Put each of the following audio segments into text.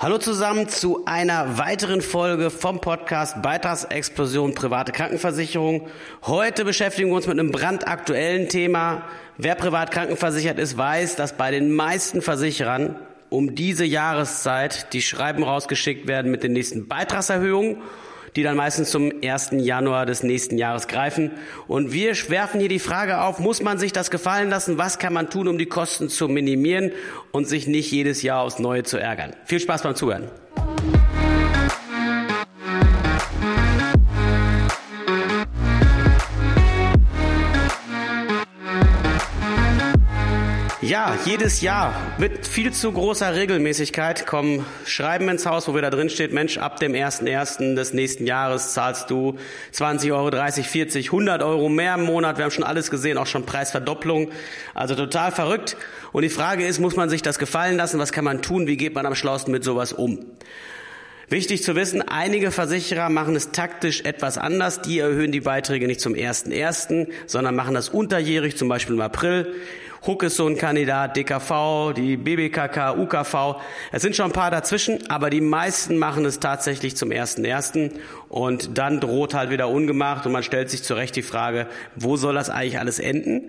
Hallo zusammen zu einer weiteren Folge vom Podcast Beitragsexplosion private Krankenversicherung. Heute beschäftigen wir uns mit einem brandaktuellen Thema. Wer privat krankenversichert ist, weiß, dass bei den meisten Versicherern um diese Jahreszeit die Schreiben rausgeschickt werden mit den nächsten Beitragserhöhungen die dann meistens zum 1. Januar des nächsten Jahres greifen. Und wir werfen hier die Frage auf, muss man sich das gefallen lassen? Was kann man tun, um die Kosten zu minimieren und sich nicht jedes Jahr aufs Neue zu ärgern? Viel Spaß beim Zuhören. Ja, jedes Jahr mit viel zu großer Regelmäßigkeit kommen Schreiben ins Haus, wo wieder drin steht, Mensch, ab dem 1.1. des nächsten Jahres zahlst du 20 Euro, 30, 40, 100 Euro mehr im Monat. Wir haben schon alles gesehen, auch schon Preisverdopplung. Also total verrückt. Und die Frage ist, muss man sich das gefallen lassen? Was kann man tun? Wie geht man am schlausten mit sowas um? Wichtig zu wissen, einige Versicherer machen es taktisch etwas anders. Die erhöhen die Beiträge nicht zum 1.1., sondern machen das unterjährig, zum Beispiel im April. Huck ist so ein Kandidat, DKV, die BBKK, UKV. Es sind schon ein paar dazwischen, aber die meisten machen es tatsächlich zum ersten ersten und dann droht halt wieder ungemacht und man stellt sich zu Recht die Frage, wo soll das eigentlich alles enden?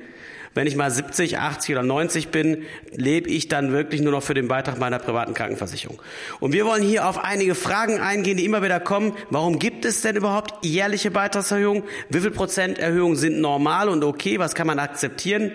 Wenn ich mal 70, 80 oder 90 bin, lebe ich dann wirklich nur noch für den Beitrag meiner privaten Krankenversicherung. Und wir wollen hier auf einige Fragen eingehen, die immer wieder kommen. Warum gibt es denn überhaupt jährliche Beitragserhöhungen? Wie viel Prozent Erhöhungen sind normal und okay? Was kann man akzeptieren?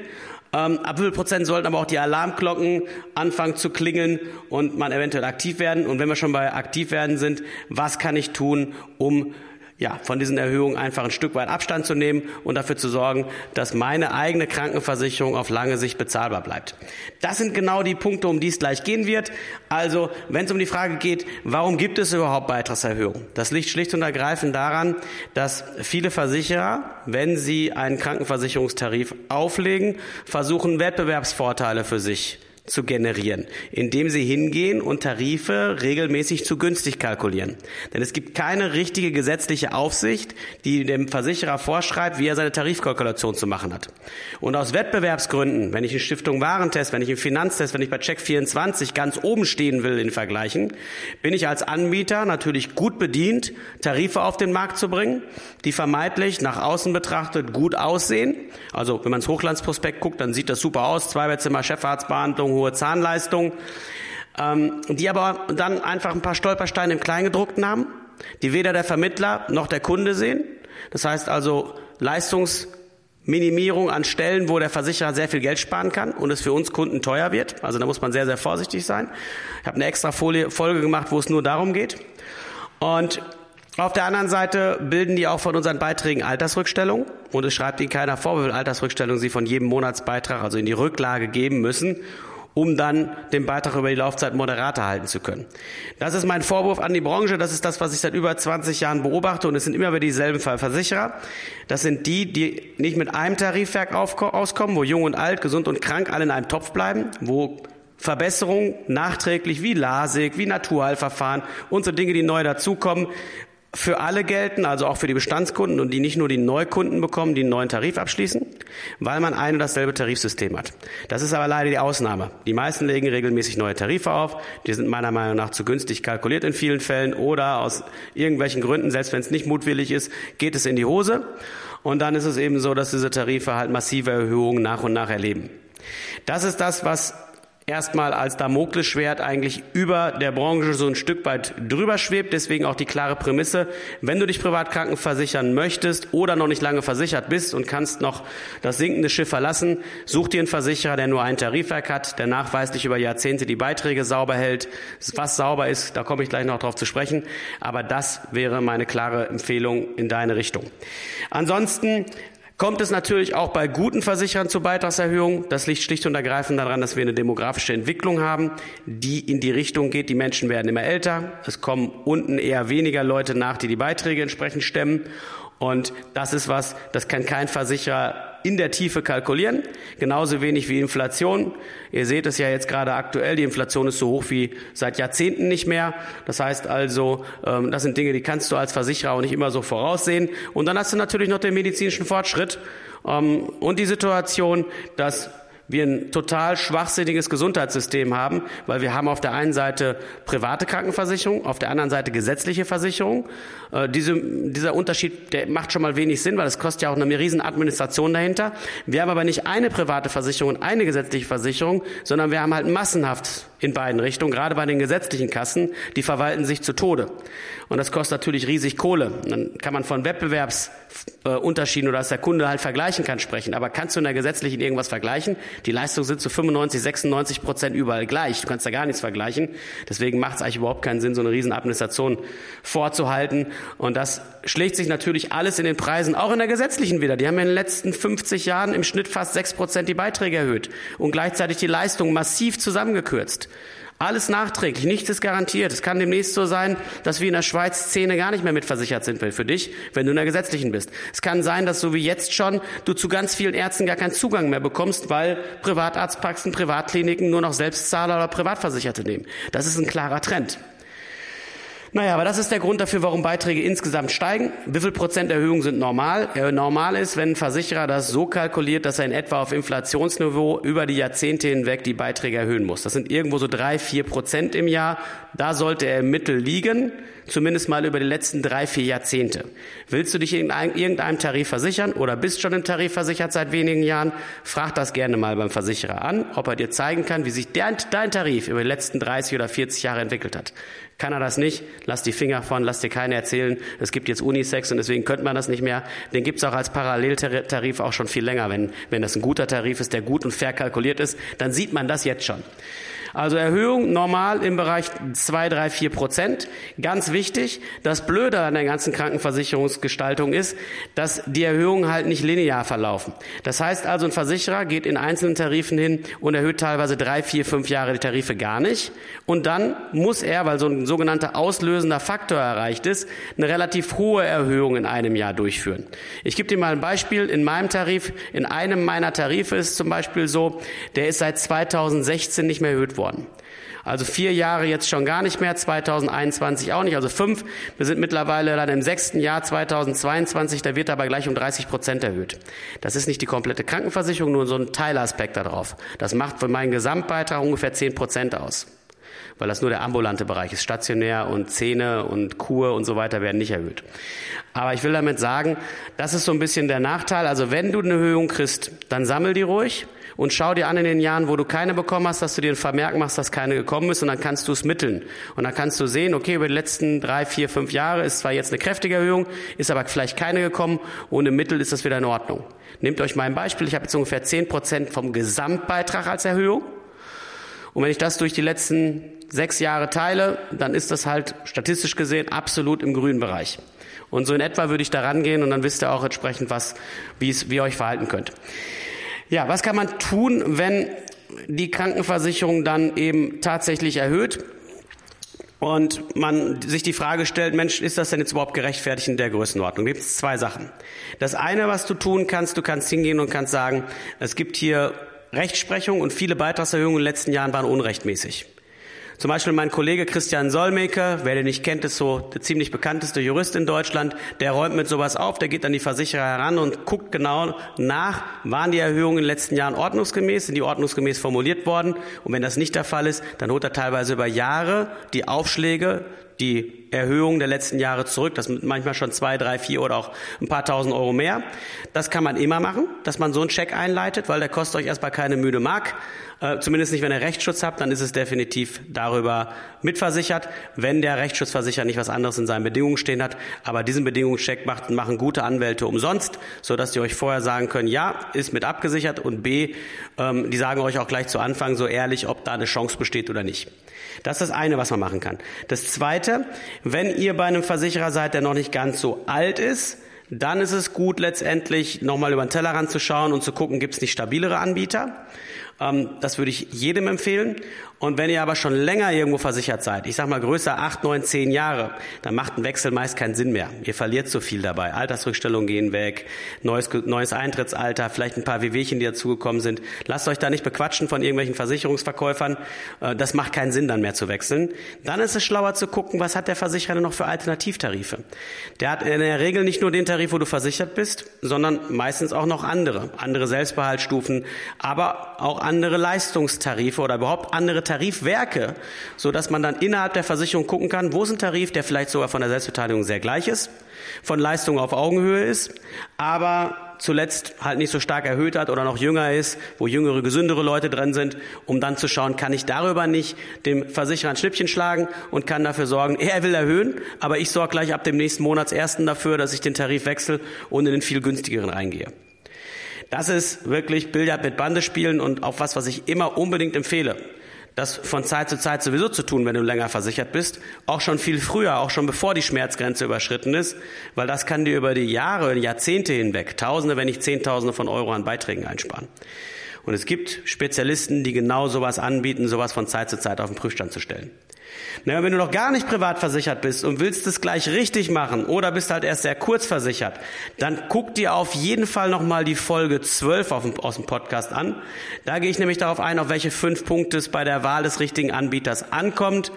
Ähm, ab wie viel Prozent sollten aber auch die Alarmglocken anfangen zu klingeln und man eventuell aktiv werden? Und wenn wir schon bei aktiv werden sind, was kann ich tun, um ja, von diesen Erhöhungen einfach ein Stück weit Abstand zu nehmen und dafür zu sorgen, dass meine eigene Krankenversicherung auf lange Sicht bezahlbar bleibt. Das sind genau die Punkte, um die es gleich gehen wird. Also, wenn es um die Frage geht, warum gibt es überhaupt Beitragserhöhungen? Das liegt schlicht und ergreifend daran, dass viele Versicherer, wenn sie einen Krankenversicherungstarif auflegen, versuchen, Wettbewerbsvorteile für sich zu generieren, indem sie hingehen und Tarife regelmäßig zu günstig kalkulieren. Denn es gibt keine richtige gesetzliche Aufsicht, die dem Versicherer vorschreibt, wie er seine Tarifkalkulation zu machen hat. Und aus Wettbewerbsgründen, wenn ich in Stiftung Warentest, wenn ich im Finanztest, wenn ich bei Check 24 ganz oben stehen will in Vergleichen, bin ich als Anbieter natürlich gut bedient, Tarife auf den Markt zu bringen, die vermeintlich nach außen betrachtet gut aussehen. Also wenn man ins Hochlandsprospekt guckt, dann sieht das super aus, Zweibettzimmer, Chefarztbehandlung, hohe Zahnleistung, ähm, die aber dann einfach ein paar Stolpersteine im Kleingedruckten haben, die weder der Vermittler noch der Kunde sehen. Das heißt also Leistungsminimierung an Stellen, wo der Versicherer sehr viel Geld sparen kann und es für uns Kunden teuer wird. Also da muss man sehr, sehr vorsichtig sein. Ich habe eine extra Folie, Folge gemacht, wo es nur darum geht. Und auf der anderen Seite bilden die auch von unseren Beiträgen Altersrückstellung und es schreibt ihnen keiner vor, wie viel Altersrückstellung sie von jedem Monatsbeitrag, also in die Rücklage geben müssen um dann den Beitrag über die Laufzeit moderater halten zu können. Das ist mein Vorwurf an die Branche. Das ist das, was ich seit über 20 Jahren beobachte. Und es sind immer wieder dieselben Versicherer. Das sind die, die nicht mit einem Tarifwerk auskommen, wo jung und alt, gesund und krank alle in einem Topf bleiben, wo Verbesserungen nachträglich wie LASIK, wie Naturheilverfahren und so Dinge, die neu dazukommen, für alle gelten, also auch für die Bestandskunden und die nicht nur die Neukunden bekommen, die einen neuen Tarif abschließen, weil man ein und dasselbe Tarifsystem hat. Das ist aber leider die Ausnahme. Die meisten legen regelmäßig neue Tarife auf. Die sind meiner Meinung nach zu günstig kalkuliert in vielen Fällen oder aus irgendwelchen Gründen, selbst wenn es nicht mutwillig ist, geht es in die Hose. Und dann ist es eben so, dass diese Tarife halt massive Erhöhungen nach und nach erleben. Das ist das, was erstmal als Damoklesschwert eigentlich über der Branche so ein Stück weit drüber schwebt. Deswegen auch die klare Prämisse, wenn du dich privat krankenversichern möchtest oder noch nicht lange versichert bist und kannst noch das sinkende Schiff verlassen, such dir einen Versicherer, der nur ein Tarifwerk hat, der nachweislich über Jahrzehnte die Beiträge sauber hält. Was sauber ist, da komme ich gleich noch drauf zu sprechen. Aber das wäre meine klare Empfehlung in deine Richtung. Ansonsten kommt es natürlich auch bei guten Versicherern zur Beitragserhöhung. Das liegt schlicht und ergreifend daran, dass wir eine demografische Entwicklung haben, die in die Richtung geht, die Menschen werden immer älter. Es kommen unten eher weniger Leute nach, die die Beiträge entsprechend stemmen. Und das ist was, das kann kein Versicherer in der Tiefe kalkulieren, genauso wenig wie Inflation. Ihr seht es ja jetzt gerade aktuell, die Inflation ist so hoch wie seit Jahrzehnten nicht mehr. Das heißt also, ähm, das sind Dinge, die kannst du als Versicherer auch nicht immer so voraussehen. Und dann hast du natürlich noch den medizinischen Fortschritt ähm, und die Situation, dass wir ein total schwachsinniges Gesundheitssystem haben, weil wir haben auf der einen Seite private Krankenversicherung, auf der anderen Seite gesetzliche Versicherung. Äh, diese, dieser Unterschied, der macht schon mal wenig Sinn, weil es kostet ja auch eine riesen Administration dahinter. Wir haben aber nicht eine private Versicherung und eine gesetzliche Versicherung, sondern wir haben halt massenhaft in beiden Richtungen, gerade bei den gesetzlichen Kassen, die verwalten sich zu Tode. Und das kostet natürlich riesig Kohle. Dann kann man von Wettbewerbsunterschieden oder dass der Kunde halt vergleichen kann sprechen. Aber kannst du in der gesetzlichen irgendwas vergleichen? Die Leistungen sind zu 95, 96 Prozent überall gleich. Du kannst da gar nichts vergleichen. Deswegen macht es eigentlich überhaupt keinen Sinn, so eine riesen Administration vorzuhalten. Und das schlägt sich natürlich alles in den Preisen, auch in der gesetzlichen wieder. Die haben in den letzten 50 Jahren im Schnitt fast 6 Prozent die Beiträge erhöht und gleichzeitig die Leistungen massiv zusammengekürzt. Alles nachträglich, nichts ist garantiert. Es kann demnächst so sein, dass wir in der Schweiz Zähne gar nicht mehr mitversichert sind für dich, wenn du in der gesetzlichen bist. Es kann sein, dass so wie jetzt schon du zu ganz vielen Ärzten gar keinen Zugang mehr bekommst, weil Privatarztpraxen, Privatkliniken nur noch Selbstzahler oder Privatversicherte nehmen. Das ist ein klarer Trend. Naja, aber das ist der Grund dafür, warum Beiträge insgesamt steigen. Wie viel Prozent Erhöhung sind normal? Äh, normal ist, wenn ein Versicherer das so kalkuliert, dass er in etwa auf Inflationsniveau über die Jahrzehnte hinweg die Beiträge erhöhen muss. Das sind irgendwo so drei, vier Prozent im Jahr. Da sollte er im Mittel liegen, zumindest mal über die letzten drei, vier Jahrzehnte. Willst du dich in irgendeinem Tarif versichern oder bist schon im Tarif versichert seit wenigen Jahren? Frag das gerne mal beim Versicherer an, ob er dir zeigen kann, wie sich dein, dein Tarif über die letzten 30 oder 40 Jahre entwickelt hat. Kann er das nicht? Lass die Finger von, lass dir keiner erzählen, es gibt jetzt Unisex und deswegen könnte man das nicht mehr. Den gibt's auch als Paralleltarif auch schon viel länger. Wenn, wenn das ein guter Tarif ist, der gut und fair kalkuliert ist, dann sieht man das jetzt schon. Also Erhöhung normal im Bereich 2, 3, 4 Prozent. Ganz wichtig, das Blöde an der ganzen Krankenversicherungsgestaltung ist, dass die Erhöhungen halt nicht linear verlaufen. Das heißt also, ein Versicherer geht in einzelnen Tarifen hin und erhöht teilweise drei, vier, fünf Jahre die Tarife gar nicht. Und dann muss er, weil so ein sogenannter auslösender Faktor erreicht ist, eine relativ hohe Erhöhung in einem Jahr durchführen. Ich gebe dir mal ein Beispiel. In meinem Tarif, in einem meiner Tarife ist zum Beispiel so, der ist seit 2016 nicht mehr erhöht worden worden. Also vier Jahre jetzt schon gar nicht mehr, 2021 auch nicht, also fünf. Wir sind mittlerweile dann im sechsten Jahr 2022, da wird aber gleich um 30 Prozent erhöht. Das ist nicht die komplette Krankenversicherung, nur so ein Teilaspekt darauf. Das macht für meinen Gesamtbeitrag ungefähr 10 Prozent aus. Weil das nur der ambulante Bereich ist. Stationär und Zähne und Kur und so weiter werden nicht erhöht. Aber ich will damit sagen, das ist so ein bisschen der Nachteil. Also wenn du eine Erhöhung kriegst, dann sammel die ruhig und schau dir an in den Jahren, wo du keine bekommen hast, dass du dir einen Vermerk machst, dass keine gekommen ist und dann kannst du es mitteln. Und dann kannst du sehen, okay, über die letzten drei, vier, fünf Jahre ist zwar jetzt eine kräftige Erhöhung, ist aber vielleicht keine gekommen und im Mittel ist das wieder in Ordnung. Nehmt euch mein Beispiel, ich habe jetzt ungefähr zehn Prozent vom Gesamtbeitrag als Erhöhung. Und wenn ich das durch die letzten sechs Jahre teile, dann ist das halt statistisch gesehen absolut im grünen Bereich. Und so in etwa würde ich da rangehen und dann wisst ihr auch entsprechend, was, wie, wie ihr euch verhalten könnt. Ja, was kann man tun, wenn die Krankenversicherung dann eben tatsächlich erhöht? Und man sich die Frage stellt, Mensch, ist das denn jetzt überhaupt gerechtfertigt in der Größenordnung? Gibt es zwei Sachen. Das eine, was du tun kannst, du kannst hingehen und kannst sagen, es gibt hier Rechtsprechung und viele Beitragserhöhungen in den letzten Jahren waren unrechtmäßig. Zum Beispiel mein Kollege Christian Solmecke, wer den nicht kennt, ist so der ziemlich bekannteste Jurist in Deutschland, der räumt mit sowas auf, der geht an die Versicherer heran und guckt genau nach, waren die Erhöhungen in den letzten Jahren ordnungsgemäß, sind die ordnungsgemäß formuliert worden? Und wenn das nicht der Fall ist, dann holt er teilweise über Jahre die Aufschläge die Erhöhung der letzten Jahre zurück. Das sind manchmal schon zwei, drei, vier oder auch ein paar tausend Euro mehr. Das kann man immer machen, dass man so einen Check einleitet, weil der kostet euch erstmal keine müde Mark. Äh, zumindest nicht, wenn ihr Rechtsschutz habt, dann ist es definitiv darüber mitversichert, wenn der Rechtsschutzversicherer nicht was anderes in seinen Bedingungen stehen hat. Aber diesen Bedingungscheck macht, machen gute Anwälte umsonst, sodass die euch vorher sagen können, ja, ist mit abgesichert und B, ähm, die sagen euch auch gleich zu Anfang so ehrlich, ob da eine Chance besteht oder nicht. Das ist das eine, was man machen kann. Das zweite, wenn ihr bei einem Versicherer seid, der noch nicht ganz so alt ist, dann ist es gut, letztendlich nochmal über den Tellerrand zu schauen und zu gucken, gibt es nicht stabilere Anbieter. Ähm, das würde ich jedem empfehlen. Und wenn ihr aber schon länger irgendwo versichert seid, ich sag mal größer acht, neun, zehn Jahre, dann macht ein Wechsel meist keinen Sinn mehr. Ihr verliert zu viel dabei. Altersrückstellungen gehen weg, neues, neues Eintrittsalter, vielleicht ein paar Wehwehchen, die dazugekommen sind. Lasst euch da nicht bequatschen von irgendwelchen Versicherungsverkäufern. Äh, das macht keinen Sinn, dann mehr zu wechseln. Dann ist es schlauer zu gucken, was hat der Versicherer noch für Alternativtarife. Der hat in der Regel nicht nur den Tarif, wo du versichert bist, sondern meistens auch noch andere. Andere Selbstbehaltsstufen, aber auch andere Leistungstarife oder überhaupt andere Tarifwerke, so dass man dann innerhalb der Versicherung gucken kann, wo ist ein Tarif, der vielleicht sogar von der Selbstbeteiligung sehr gleich ist, von Leistung auf Augenhöhe ist, aber zuletzt halt nicht so stark erhöht hat oder noch jünger ist, wo jüngere, gesündere Leute drin sind, um dann zu schauen, kann ich darüber nicht dem Versicherer ein Schnippchen schlagen und kann dafür sorgen, er will erhöhen, aber ich sorge gleich ab dem nächsten Monatsersten dafür, dass ich den Tarif wechsle und in den viel günstigeren reingehe. Das ist wirklich Billard mit Bande spielen und auch was, was ich immer unbedingt empfehle das von Zeit zu Zeit sowieso zu tun, wenn du länger versichert bist. Auch schon viel früher, auch schon bevor die Schmerzgrenze überschritten ist, weil das kann dir über die Jahre, Jahrzehnte hinweg Tausende, wenn nicht Zehntausende von Euro an Beiträgen einsparen. Und es gibt Spezialisten, die genau sowas anbieten, sowas von Zeit zu Zeit auf den Prüfstand zu stellen. Naja, wenn du noch gar nicht privat versichert bist und willst es gleich richtig machen oder bist halt erst sehr kurz versichert, dann guck dir auf jeden Fall nochmal die Folge 12 dem, aus dem Podcast an. Da gehe ich nämlich darauf ein, auf welche fünf Punkte es bei der Wahl des richtigen Anbieters ankommt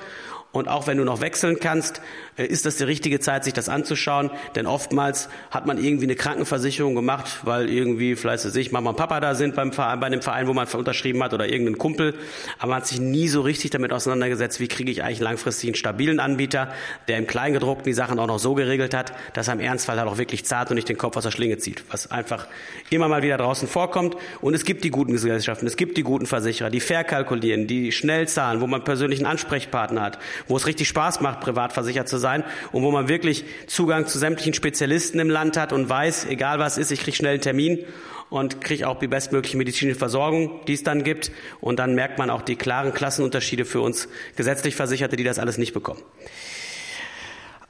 und auch wenn du noch wechseln kannst, äh, ist das die richtige Zeit, sich das anzuschauen. Denn oftmals hat man irgendwie eine Krankenversicherung gemacht, weil irgendwie, vielleicht weiß ich, Mama und Papa da sind beim Verein, bei dem Verein, wo man unterschrieben hat oder irgendein Kumpel. Aber man hat sich nie so richtig damit auseinandergesetzt, wie kriege ich eigentlich langfristig einen stabilen Anbieter, der im Kleingedruckten die Sachen auch noch so geregelt hat, dass er im Ernstfall halt auch wirklich zart und nicht den Kopf aus der Schlinge zieht. Was einfach immer mal wieder draußen vorkommt. Und es gibt die guten Gesellschaften, es gibt die guten Versicherer, die fair kalkulieren, die schnell zahlen, wo man persönlichen Ansprechpartner hat, wo es richtig Spaß macht, privat versichert zu sein und wo man wirklich Zugang zu sämtlichen Spezialisten im Land hat und weiß, egal was ist, ich kriege schnell einen Termin und kriege auch die bestmögliche medizinische Versorgung, die es dann gibt. Und dann merkt man auch die klaren Klassenunterschiede für uns gesetzlich Versicherte, die das alles nicht bekommen.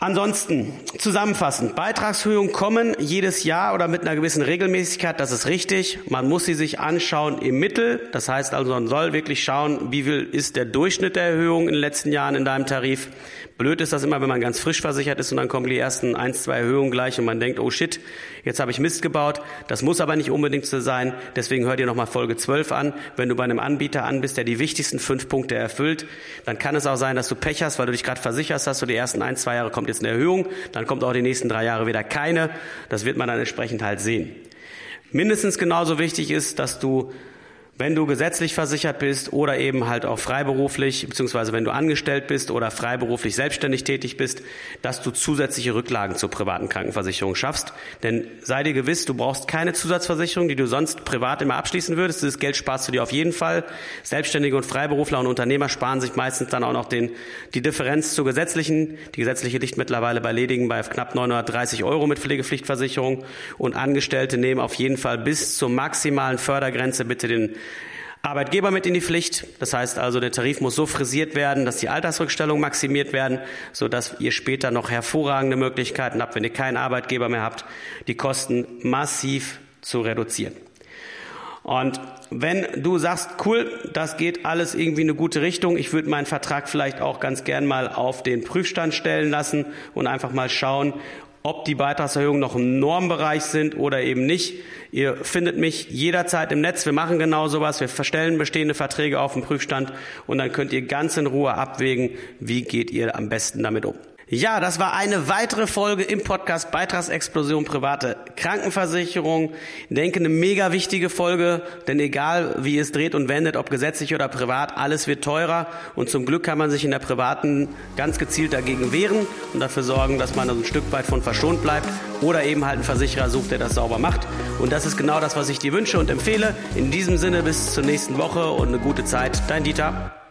Ansonsten zusammenfassend, Beitragshöhungen kommen jedes Jahr oder mit einer gewissen Regelmäßigkeit, das ist richtig. Man muss sie sich anschauen im Mittel, das heißt also, man soll wirklich schauen, wie viel ist der Durchschnitt der Erhöhung in den letzten Jahren in deinem Tarif. Blöd ist das immer, wenn man ganz frisch versichert ist und dann kommen die ersten ein, zwei Erhöhungen gleich und man denkt, oh shit, jetzt habe ich Mist gebaut. Das muss aber nicht unbedingt so sein. Deswegen hör dir nochmal Folge 12 an. Wenn du bei einem Anbieter an bist, der die wichtigsten fünf Punkte erfüllt, dann kann es auch sein, dass du Pech hast, weil du dich gerade versicherst hast, so die ersten ein, zwei Jahre kommt jetzt eine Erhöhung, dann kommt auch die nächsten drei Jahre wieder keine. Das wird man dann entsprechend halt sehen. Mindestens genauso wichtig ist, dass du wenn du gesetzlich versichert bist oder eben halt auch freiberuflich, beziehungsweise wenn du angestellt bist oder freiberuflich selbstständig tätig bist, dass du zusätzliche Rücklagen zur privaten Krankenversicherung schaffst. Denn sei dir gewiss, du brauchst keine Zusatzversicherung, die du sonst privat immer abschließen würdest. Dieses Geld sparst du dir auf jeden Fall. Selbstständige und Freiberufler und Unternehmer sparen sich meistens dann auch noch den, die Differenz zur gesetzlichen. Die gesetzliche liegt mittlerweile bei Ledigen bei knapp 930 Euro mit Pflegepflichtversicherung und Angestellte nehmen auf jeden Fall bis zur maximalen Fördergrenze bitte den Arbeitgeber mit in die Pflicht. Das heißt also, der Tarif muss so frisiert werden, dass die Altersrückstellungen maximiert werden, sodass ihr später noch hervorragende Möglichkeiten habt, wenn ihr keinen Arbeitgeber mehr habt, die Kosten massiv zu reduzieren. Und wenn du sagst, cool, das geht alles irgendwie in eine gute Richtung, ich würde meinen Vertrag vielleicht auch ganz gern mal auf den Prüfstand stellen lassen und einfach mal schauen, ob die Beitragserhöhungen noch im Normbereich sind oder eben nicht. Ihr findet mich jederzeit im Netz. Wir machen genau sowas. Wir verstellen bestehende Verträge auf den Prüfstand und dann könnt ihr ganz in Ruhe abwägen, wie geht ihr am besten damit um. Ja, das war eine weitere Folge im Podcast Beitragsexplosion private Krankenversicherung. Ich denke, eine mega wichtige Folge, denn egal wie es dreht und wendet, ob gesetzlich oder privat, alles wird teurer und zum Glück kann man sich in der privaten ganz gezielt dagegen wehren und dafür sorgen, dass man ein Stück weit von verschont bleibt oder eben halt einen Versicherer sucht, der das sauber macht. Und das ist genau das, was ich dir wünsche und empfehle. In diesem Sinne bis zur nächsten Woche und eine gute Zeit. Dein Dieter.